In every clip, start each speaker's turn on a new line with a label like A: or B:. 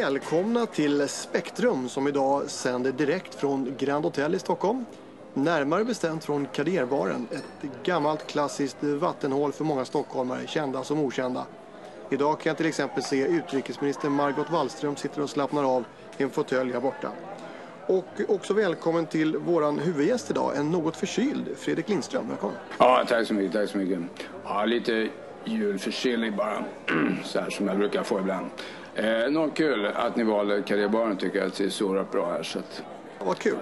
A: Välkomna till Spektrum som idag sänder direkt från Grand Hotel i Stockholm. Närmare bestämt från Kaderbaren, ett gammalt klassiskt vattenhål för många stockholmare, kända som okända. Idag kan jag till exempel se utrikesminister Margot Wallström sitter och slappnar av i en fåtölj här borta. Och också välkommen till våran huvudgäst idag, en något förkyld Fredrik Lindström. Välkommen.
B: Ja, tack så mycket. Tack så mycket. Ja, lite julförkylning bara, så här som jag brukar få ibland. Eh, något kul att ni valde Karriärbaren tycker jag att det är så bra här. Så att...
A: Ja, vad kul.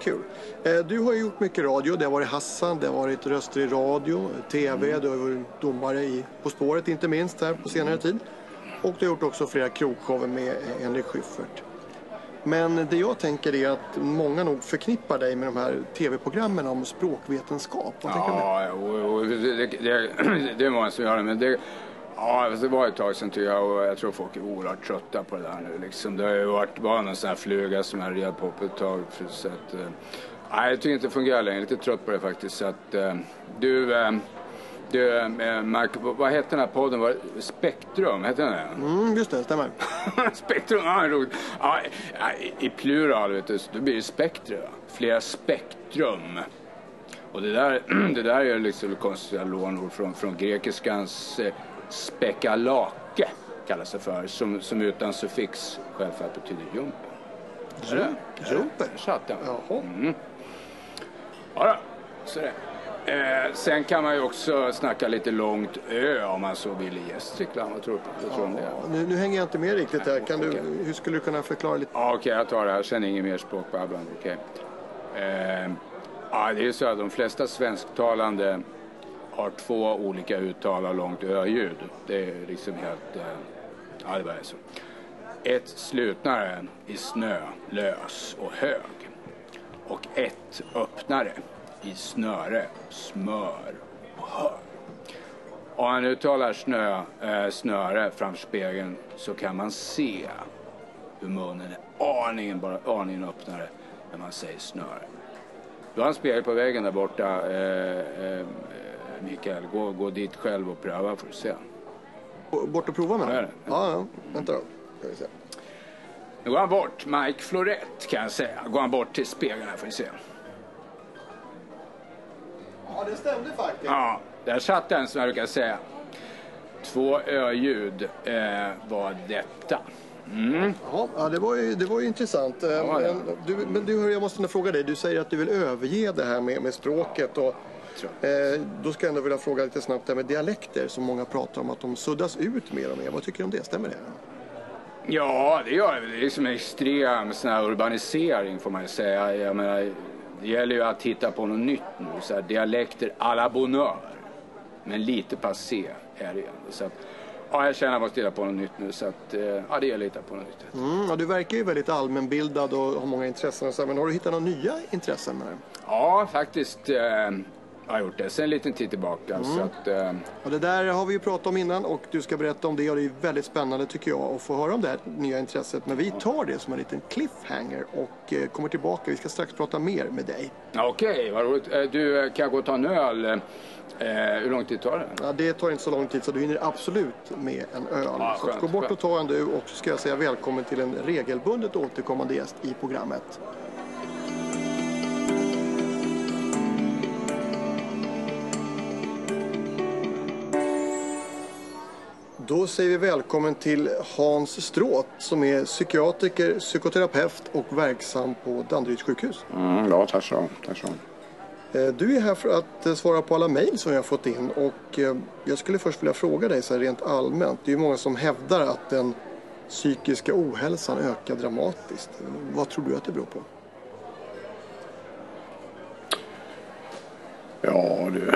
A: kul. Eh, du har ju gjort mycket radio. Det har varit Hassan, det har varit röster i radio, tv, mm. du har varit domare i På spåret inte minst här på senare tid. Och du har gjort också flera krogshower med Henrik Schyffert. Men det jag tänker är att många nog förknippar dig med de här tv-programmen om språkvetenskap. Vad
B: ja, det, det, det, det är många som gör det. Men det, Ja, det var ett tag sedan tycker jag och jag tror folk är oerhört trötta på det där nu liksom. Det har ju varit bara någon sån här fluga som jag red på på ett tag. Så att, eh, nej, jag tycker inte det fungerar längre. Lite trött på det faktiskt. Så att, eh, du, eh, du Mark, vad hette den här podden? Var Spektrum, hette den det?
A: Mm, just det, stämmer.
B: spektrum, ja roligt. Ja, I plural, vet du, då blir det spektrum. Flera spektrum. Och det där, det där är liksom konstiga lånord från, från grekiskans spekalake kallas det för, som, som utan suffix självfallet betyder jumper.
A: Jumper?
B: Satt den. Jaha. Mm. Ja, så det. Eh, sen kan man ju också snacka lite långt ö om man så vill i Gästrikland. Vad tror, tror ja,
A: det? Nu, nu, hänger jag inte med riktigt här. Kan du, hur skulle du kunna förklara lite?
B: Ja, Okej, okay, jag tar det här. Sen inget mer språkbabblande. Okay. Eh, ja, det är så att de flesta svensktalande har två olika uttal av långt ö-ljud. Det är liksom helt... Eh, ja, det bara är så. Ett slutnare i snö, lös och hög. Och ett öppnare i snöre, smör och hög. Om man uttalar snö, eh, snöre framför spegeln så kan man se hur munnen är aningen, bara aningen öppnare när man säger snöre. Du har en spegel på väggen där borta. Eh, eh, Mikael, gå, gå dit själv och pröva får du se.
A: Bort och prova med
B: den?
A: Ja, ja, vänta då. Ska vi se.
B: Nu går han bort. Mike Florett kan jag säga. Går han bort till spegeln här får vi se.
A: Ja, det stämde faktiskt.
B: Ja, där satt den som jag brukar säga. Två ö-ljud eh, var detta.
A: Mm. Ja, det var ju, det var ju intressant. Ja, ja. Men, du, men du, jag måste fråga dig, du säger att du vill överge det här med, med språket. Och Eh, då ska jag ändå vilja fråga lite snabbt det med dialekter som många pratar om att de suddas ut mer och mer. Vad tycker du om det? Stämmer det?
B: Ja, det gör det. Det är liksom en extrem sån här urbanisering får man ju säga. Jag menar, det gäller ju att hitta på något nytt nu. Så här, dialekter à la bonheur. Men lite passé är det ju att, ja, jag känner att jag måste hitta på något nytt nu. Så att, eh, ja, det gäller att hitta på något nytt.
A: Mm, ja, du verkar ju väldigt allmänbildad och har många intressen. Och så, men har du hittat några nya intressen med det?
B: Ja, faktiskt. Eh, har gjort det sen en liten tid tillbaka. Mm. Så att, eh...
A: och det där har vi ju pratat om innan och du ska berätta om det och det är väldigt spännande tycker jag att få höra om det här nya intresset. Men vi tar det som en liten cliffhanger och eh, kommer tillbaka. Vi ska strax prata mer med dig.
B: Okej, okay, vad roligt. Eh, du, eh, kan jag gå och ta en öl? Eh, hur lång tid tar det?
A: Ja, det tar inte så lång tid så du hinner absolut med en öl. Ja, så gå bort och ta en du och så ska jag säga välkommen till en regelbundet återkommande gäst i programmet. Då säger vi välkommen till Hans Stråt som är psykiatriker, psykoterapeut och verksam på Danderyds sjukhus.
C: Mm, ja, tack så tack så
A: eh, Du är här för att eh, svara på alla mejl som jag har fått in och eh, jag skulle först vilja fråga dig så här rent allmänt. Det är ju många som hävdar att den psykiska ohälsan ökar dramatiskt. Vad tror du att det beror på?
C: Ja, du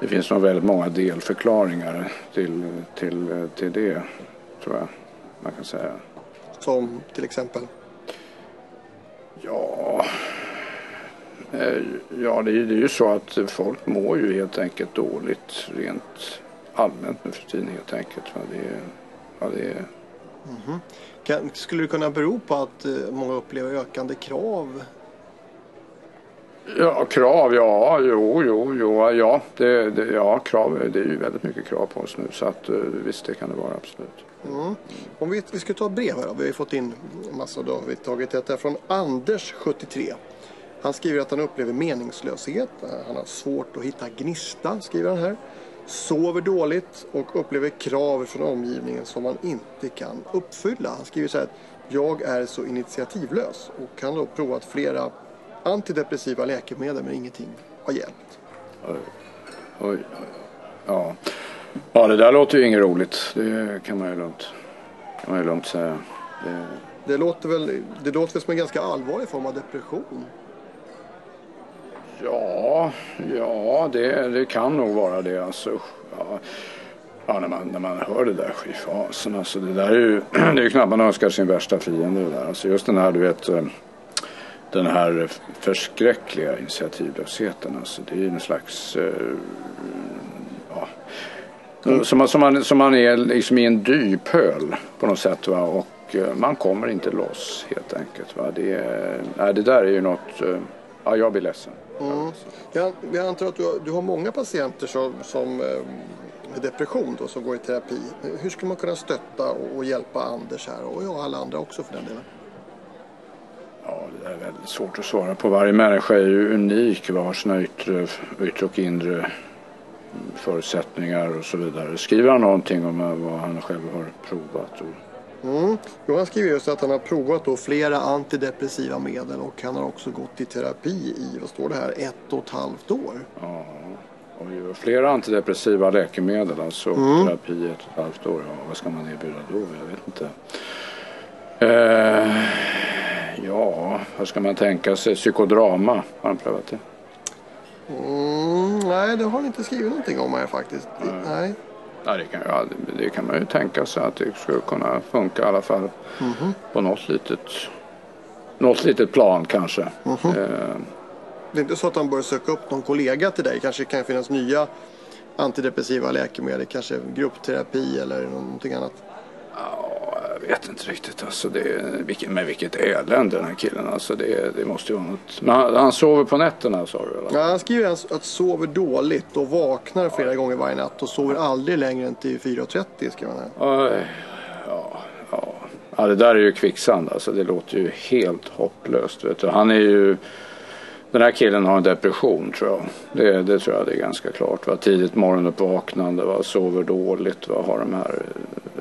C: det finns nog väldigt många delförklaringar till, till, till det, tror jag man kan säga.
A: Som till exempel?
C: Ja, eh, ja det, är, det är ju så att folk mår ju helt enkelt dåligt rent allmänt nu för tiden helt enkelt. Det är, ja, det är...
A: Mm -hmm. kan, skulle det kunna bero på att eh, många upplever ökande krav
B: Ja, krav, ja, jo, jo, jo, ja, det, det, ja, krav, det är ju väldigt mycket krav på oss nu så att eh, visst, det kan det vara absolut.
A: Mm. Om vi, vi ska ta brev här då. Vi har ju fått in massa, då. Vi har tagit ett från Anders 73. Han skriver att han upplever meningslöshet. Han har svårt att hitta gnista, skriver han här. Sover dåligt och upplever krav från omgivningen som man inte kan uppfylla. Han skriver så här jag är så initiativlös och han har provat flera antidepressiva läkemedel men ingenting har hjälpt.
B: Oj, oj, ja. ja, det där låter ju inget roligt. Det kan man ju lugnt, kan man ju lugnt säga.
A: Det... Det, låter väl, det låter väl som en ganska allvarlig form av depression?
B: Ja, ja det, det kan nog vara det. Alltså, ja. Ja, när man, när man hör det där, fy fasen alltså. Det där är ju, det är ju knappt man önskar sin värsta fiende det där. Alltså just den här, du vet, eh, den här förskräckliga initiativlösheten. Alltså det är ju en slags, eh, ja, som, man, som, man, som man är liksom i en dyphöl på något sätt. Va? Och eh, man kommer inte loss helt enkelt. Va? Det, nej, det där är ju något, ja jag blir ledsen.
A: Mm. Jag, jag antar att du har, du har många patienter som, som med depression då, som går i terapi. Hur skulle man kunna stötta och hjälpa Anders här och ja, alla andra också för den delen?
B: Ja, det är väldigt svårt att svara på. Varje människa är ju unik och har sina yttre, yttre och inre förutsättningar och så vidare. Skriver han någonting om vad han själv har provat? Och...
A: Mm. Jo, han skriver just att han har provat då flera antidepressiva medel och han har också gått i terapi i, vad står det här, ett och ett halvt år.
B: Ja. Och flera antidepressiva läkemedel, alltså mm. terapi i ett och ett halvt år. Ja, vad ska man erbjuda då? Jag vet inte. Eh, ja, vad ska man tänka sig? Psykodrama, har han prövat det?
A: Mm, nej, det har han inte skrivit någonting om här faktiskt. Nej. nej.
B: Ja, det, kan, ja, det, det, kan man ju tänka sig att det skulle kunna funka i alla fall. Mm -hmm. På något litet, något litet plan kanske. Mm -hmm. eh,
A: det är inte så att han bör söka upp någon kollega till dig. Kanske kan finnas nya antidepressiva läkemedel, kanske gruppterapi eller någonting annat.
B: Ja, jag vet inte riktigt. Alltså det, vilket, med vilket elände den här killen. Alltså det, det måste ju vara något. Men han, han sover på nätterna sa du?
A: Eller? Ja, han skriver att han sover dåligt och vaknar flera ja. gånger varje natt och sover aldrig längre än till 4.30 skriver han
B: här. Ja, ja. ja, det där är ju kvicksand alltså. Det låter ju helt hopplöst. Vet du. Han är ju den här killen har en depression tror jag. Det, det tror jag det är ganska klart. Va? Tidigt morgonuppvaknande, va? sover dåligt, va? har de här...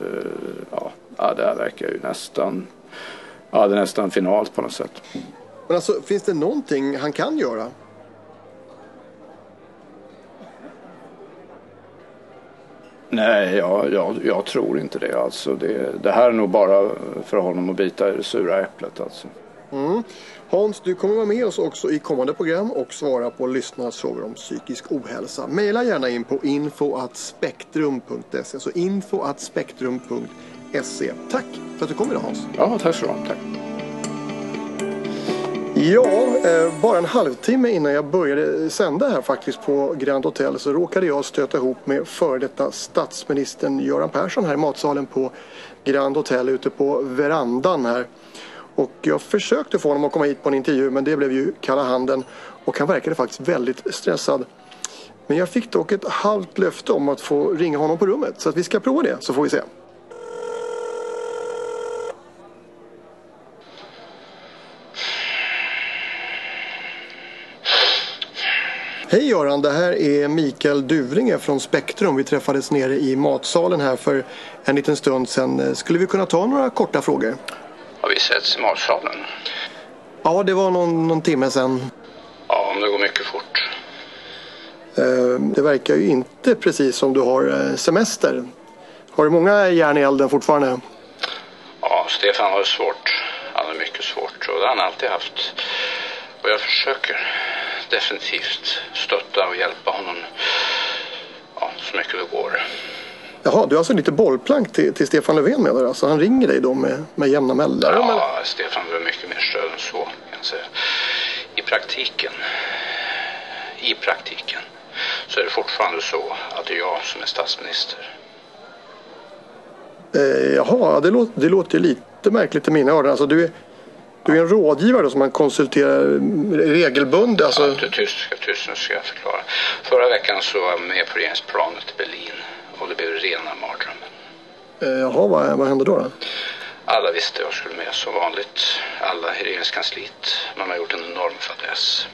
B: Uh, ja, ja, det här verkar ju nästan... Ja, det är nästan finalt på något sätt.
A: Men alltså, finns det någonting han kan göra?
B: Nej, jag, jag, jag, tror inte det. Alltså det. Det här är nog bara för honom att bita i det sura äpplet. Alltså.
A: Mm. Hans, du kommer vara med oss också i kommande program och svara på lyssnarnas frågor om psykisk ohälsa. Maila gärna in på info.spektrum.se, så info.spektrum.se. Tack för att du kom idag Hans.
B: Ja, tack så mycket. Tack.
A: Ja, eh, bara en halvtimme innan jag började sända här faktiskt på Grand Hotel så råkade jag stöta ihop med före detta statsministern Göran Persson här i matsalen på Grand Hotel ute på verandan här. Och jag försökte få honom att komma hit på en intervju men det blev ju kalla handen och han verkade faktiskt väldigt stressad. Men jag fick dock ett halvt löfte om att få ringa honom på rummet så att vi ska prova det så får vi se. Hej Göran, det här är Mikael Duvringe från Spektrum. Vi träffades nere i matsalen här för en liten stund sedan. Skulle vi kunna ta några korta frågor?
B: Har vi setts i matsalen?
A: Ja, det var någon, någon timme sedan.
B: Ja, om det går mycket fort.
A: Eh, det verkar ju inte precis som du har eh, semester. Har du många järn i elden fortfarande?
B: Ja, Stefan har det svårt. Han har mycket svårt och det har han alltid haft. Och jag försöker definitivt stötta och hjälpa honom ja, så mycket det går.
A: Jaha, du har alltså lite bollplank till, till Stefan Löfven med dig? Alltså han ringer dig då med, med jämna mellanrum?
B: Ja, eller? Stefan behöver mycket mer stöd än så kan jag säga. I praktiken, i praktiken så är det fortfarande så att det är jag som är statsminister.
A: Eh, jaha, det, låter, det låter lite märkligt i mina öron. Alltså, du, är, Du är en rådgivare som man konsulterar regelbundet? Alltså...
B: Ja, tyst, nu ska jag förklara. Förra veckan så var jag med på regeringsplanet i Berlin och det blev rena mardrömmen.
A: Eh, jaha, vad, vad hände då? då?
B: Alla visste jag skulle med som vanligt. Alla i regeringskansliet. Man har gjort en enorm fadäs.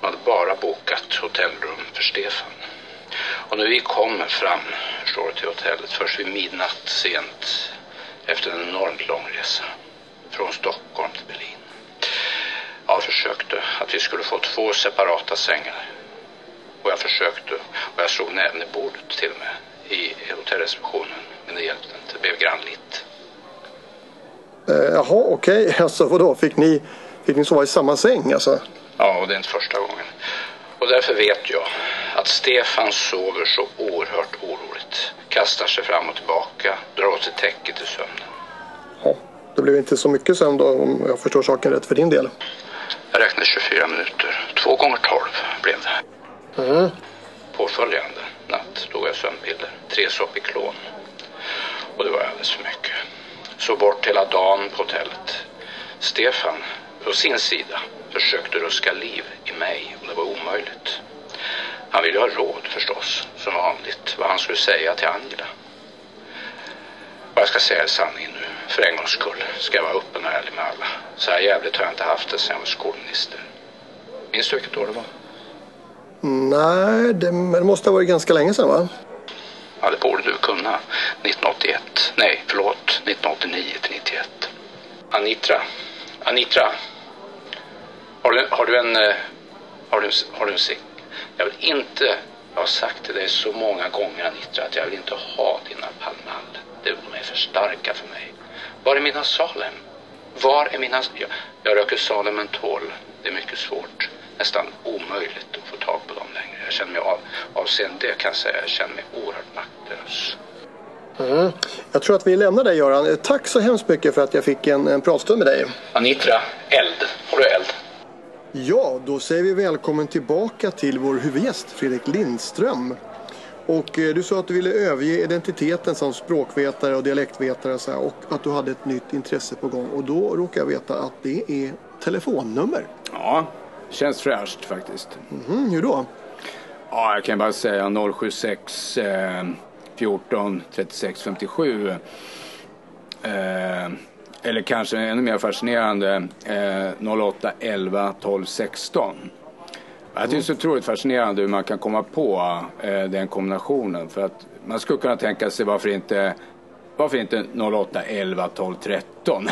B: Man hade bara bokat hotellrum för Stefan. Och när vi kommer fram, förstår du, till hotellet först vid midnatt sent efter en enormt lång resa från Stockholm till Berlin. Jag försökte att vi skulle få två separata sängar. Och jag försökte och jag slog näven i bordet till och med i hotellreceptionen. Men det hjälpte inte, det blev grannligt.
A: Eh, jaha, okej. Okay. Alltså vadå, fick ni, fick ni sova i samma säng alltså?
B: Ja, och det är inte första gången. Och därför vet jag att Stefan sover så oerhört oroligt. Kastar sig fram och tillbaka, drar åt sig täcket i sömnen.
A: Det blev inte så mycket sömn då om jag förstår saken rätt för din del.
B: Jag räknade 24 minuter. Två gånger 12 blev det. Mm. Påföljande natt tog jag sömnpiller. Tre Sopiklon. Och det var alldeles för mycket. Så bort hela dagen på hotellet. Stefan, på sin sida, försökte ruska liv i mig och det var omöjligt. Han ville ha råd förstås, som vanligt, vad han skulle säga till Angela. Och jag ska säga sanningen nu, för en gångs skull ska jag vara öppen och ärlig med alla. Så här jävligt har jag inte haft det sedan jag var skolminister. Minns du vilket år det var?
A: Nej, det, det måste ha varit ganska länge sedan va?
B: Ja, det borde du kunna. 1981. Nej, förlåt. 1989 till 91. Anitra. Anitra. Har du, har du en... eh, Har du, har du en sig? Jag vill inte... Jag har sagt till dig så många gånger Anitra att jag vill inte ha dina De är för starka för mig. Var är mina Salem? Var är mina... Jag, jag röker Salem mentol. Det är mycket svårt. Nästan omöjligt att få tag på dem längre. Jag känner mig av, avseende det kan jag säga, jag känner mig oerhört maktlös.
A: Mm. Jag tror att vi lämnar dig Göran. Tack så hemskt mycket för att jag fick en, en pratstund med dig.
B: Anitra, eld. Har du eld?
A: Ja, då säger vi välkommen tillbaka till vår huvudgäst Fredrik Lindström. Och eh, du sa att du ville överge identiteten som språkvetare och dialektvetare och, så här, och att du hade ett nytt intresse på gång. Och då råkar jag veta att det är telefonnummer.
B: Ja, känns fräscht faktiskt.
A: Mhm, hur då?
B: Ja, jag kan bara säga 076 eh, 14 36 57. Eh, eller kanske ännu mer fascinerande eh, 08 11 12 16. Jag tycker det är så otroligt fascinerande hur man kan komma på eh, den kombinationen. För att man skulle kunna tänka sig varför inte, varför inte 08 11 12 13?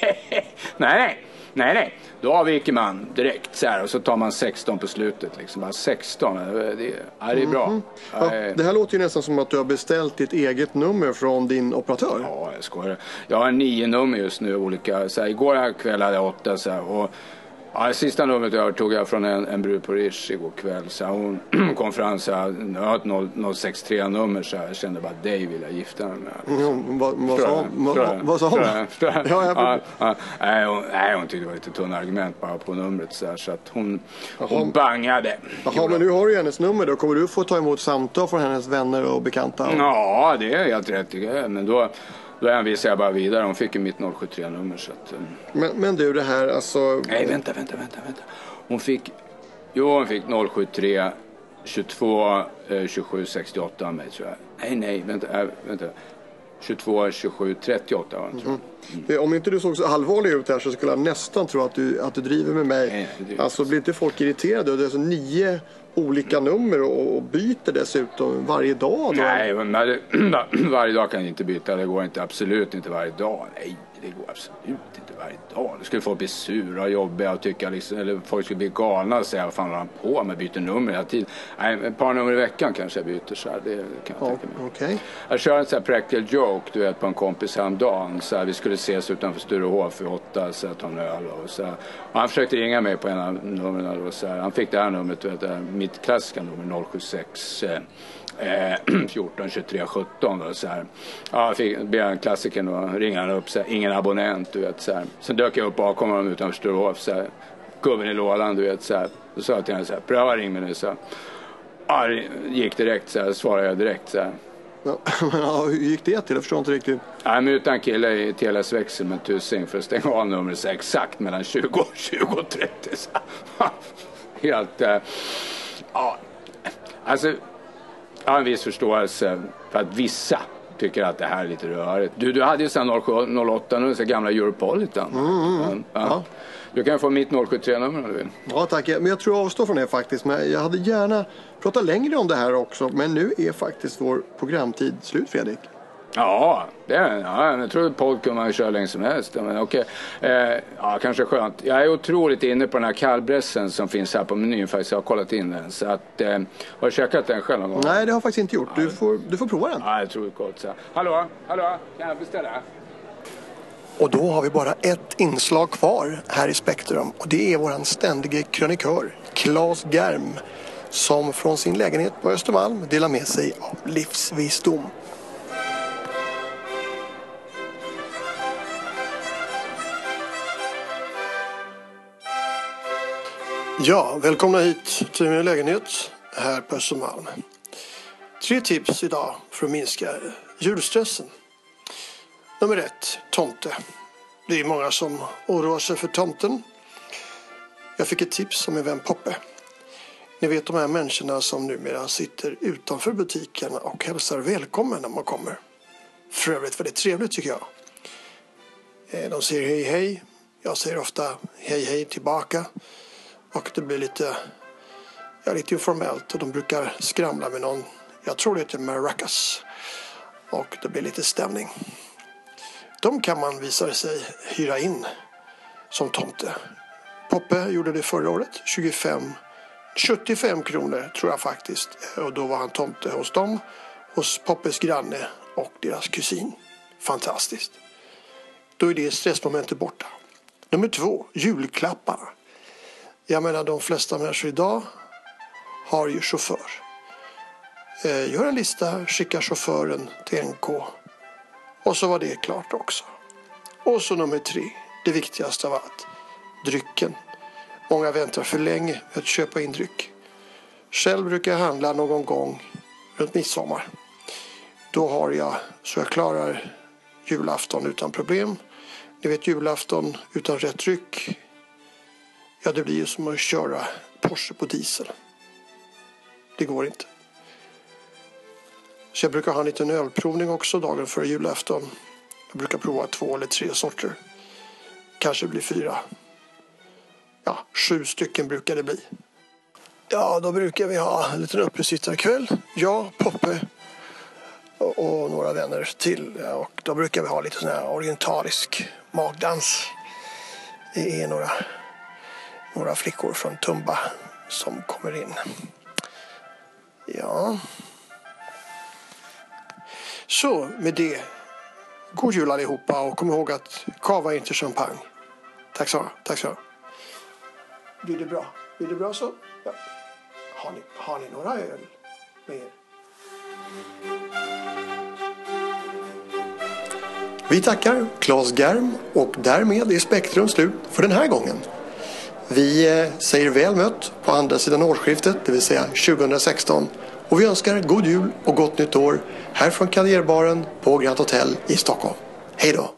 B: nej, nej, nej, nej. Då avviker man direkt så här och så tar man 16 på slutet. Liksom. Bara 16, det, ja, det är bra.
A: Mhm. Ja, det här låter ju nästan som att du har beställt ditt eget nummer från din operatör.
B: Ja, jag skojar. Jag har nio nummer just nu. olika. Så här, igår kväll hade jag åtta. Så här, och, ja, sista numret jag tog jag från en, en brud på Rish igår kväll. Så hon kom fram så här, jag har ett 063 nummer så här, jag kände bara dig vill jag gifta mig med.
A: Mm, vad, vad, sa, vad, vad sa hon?
B: Ja, ja, ja, nej, hon, nej, hon tyckte det var lite tunna argument bara på numret så, här, så att hon, hon bangade.
A: Jaha, men nu har du hennes nummer då. Kommer du få ta emot samtal från hennes vänner och bekanta?
B: Ja, det är helt rätt. Men då, då hänvisar jag bara vidare. Hon fick ju mitt 073-nummer. Så att, um...
A: men, men du, det här alltså...
B: Nej, vänta, vänta, vänta. vänta. Hon fick... Jo, hon fick 073 22 eh, 27 68 av mig tror jag. Nej, nej, vänta. Äh, vänta. 22 27 38 var hon, tror jag.
A: Mm. Om inte du såg så allvarlig ut här så skulle jag nästan tro att du, att du driver med mig.
B: Nej,
A: Alltså blir inte folk irriterade? Det är alltså nio olika nummer och, och byter dessutom varje dag. Då.
B: Nej, varje dag kan jag inte byta. Det går inte. Absolut inte varje dag. Nej, det går absolut inte varje dag. Då skulle folk bli sura och jobbiga och tycka liksom, eller folk skulle bli galna och säga vad fan håller han på med? Byter nummer hela tiden. Nej, ett par nummer i veckan kanske jag byter så här. Det kan jag
A: Ja,
B: tänka mig.
A: Okej.
B: Jag kör en sån här practical joke du vet på en kompis häromdagen. Så här, vi skulle ses utanför Sturehof vid åtta så här, ta en öl och så här. Och han försökte ringa mig på en av numren. då, Så här. Han fick det här numret, du vet, mitt klassiska nummer 076 eh, eh, 14 23 17 då, så här. Ja, jag fick, blev en klassiker då, ringer han upp så här, ingen abonnent du vet så här. Sen dök jag upp bakom honom utanför Sturehof. Gubben i lådan du vet så här. Då sa jag till honom så här, pröva ring mig nu så här. Ja, gick direkt så här, svarade jag direkt så här.
A: Ja, men, hur gick det till? Jag förstår inte riktigt.
B: Jag mutade en kille i Telias växel med tusing för att stänga av numret så exakt mellan 20 och 20 och 30. Så, helt... Äh, ja, alltså, jag har en viss förståelse för att vissa tycker att det här är lite rörigt. Du, du hade ju sen 0708 nu, så gamla Europolitan.
A: Mm, mm, mm. Ja. Ja.
B: Du kan få mitt 073-nummer om du vill.
A: Ja tack, men jag tror jag avstår från det faktiskt. Men jag hade gärna pratat längre om det här också. Men nu är faktiskt vår programtid slut Fredrik.
B: Ja, det är, ja, jag tror podd kan man köra länge som helst. Men okej. Eh, ja, kanske skönt. Jag är otroligt inne på den här kallbressen som finns här på menyn faktiskt. Jag har kollat in den. Så att, eh, har du käkat den själv någon gång?
A: Nej, det har jag faktiskt inte gjort. Du får, du får prova den.
B: Ja, jag tror det är gott. Så. Hallå, hallå, kan jag beställa?
A: Och då har vi bara ett inslag kvar här i Spektrum och det är våran ständige krönikör Claes Germ som från sin lägenhet på Östermalm delar med sig av livsvisdom. Ja, välkomna hit till min lägenhet här på Östermalm. Tre tips idag för att minska julstressen. Nummer ett, tomte. Det är många som oroar sig för tomten. Jag fick ett tips av min vän Poppe. Ni vet de här människorna som numera sitter utanför butiken och hälsar välkommen när man kommer. För övrigt väldigt trevligt tycker jag. Eh, de säger hej hej. Jag säger ofta hej hej tillbaka. Och det blir lite, ja, lite informellt och de brukar skramla med någon, jag tror det heter maracas. Och det blir lite stämning. De kan man visar sig hyra in som tomte. Poppe gjorde det förra året, 25 75 kronor tror jag faktiskt. Och då var han tomte hos dem, hos Poppes granne och deras kusin. Fantastiskt. Då är det stressmomentet borta. Nummer två, julklapparna. Jag menar de flesta människor idag har ju chaufför. Eh, gör en lista, skicka chauffören till NK och så var det klart också. Och så nummer tre, det viktigaste av allt, drycken. Många väntar för länge med att köpa in dryck. Själv brukar jag handla någon gång runt midsommar. Då har jag så jag klarar julafton utan problem. Ni vet julafton utan rätt dryck. Ja, det blir ju som att köra Porsche på diesel. Det går inte. Så jag brukar ha en liten ölprovning också dagen före julafton. Jag brukar prova två eller tre sorter. Kanske blir fyra. Ja, sju stycken brukar det bli. Ja, då brukar vi ha en liten uppesittarkväll. Jag, Poppe och, och, några vänner till. Och då brukar vi ha lite sån här orientalisk magdans. Det är några, några flickor från Tumba som kommer in. Ja. Så med det, god jul allihopa och kom ihåg att kava är inte champagne. Tack så Tack så Blir det bra? Blir det bra så? Ja. Har, ni, har ni några öl med er? Vi tackar Claes Germ och därmed är Spektrum slut för den här gången. Vi eh, säger väl mött på andra sidan årsskiftet, det vill säga 2016. Och vi önskar god jul och gott nytt år här från Karriärbaren på Grand Hotel i Stockholm. Hej då!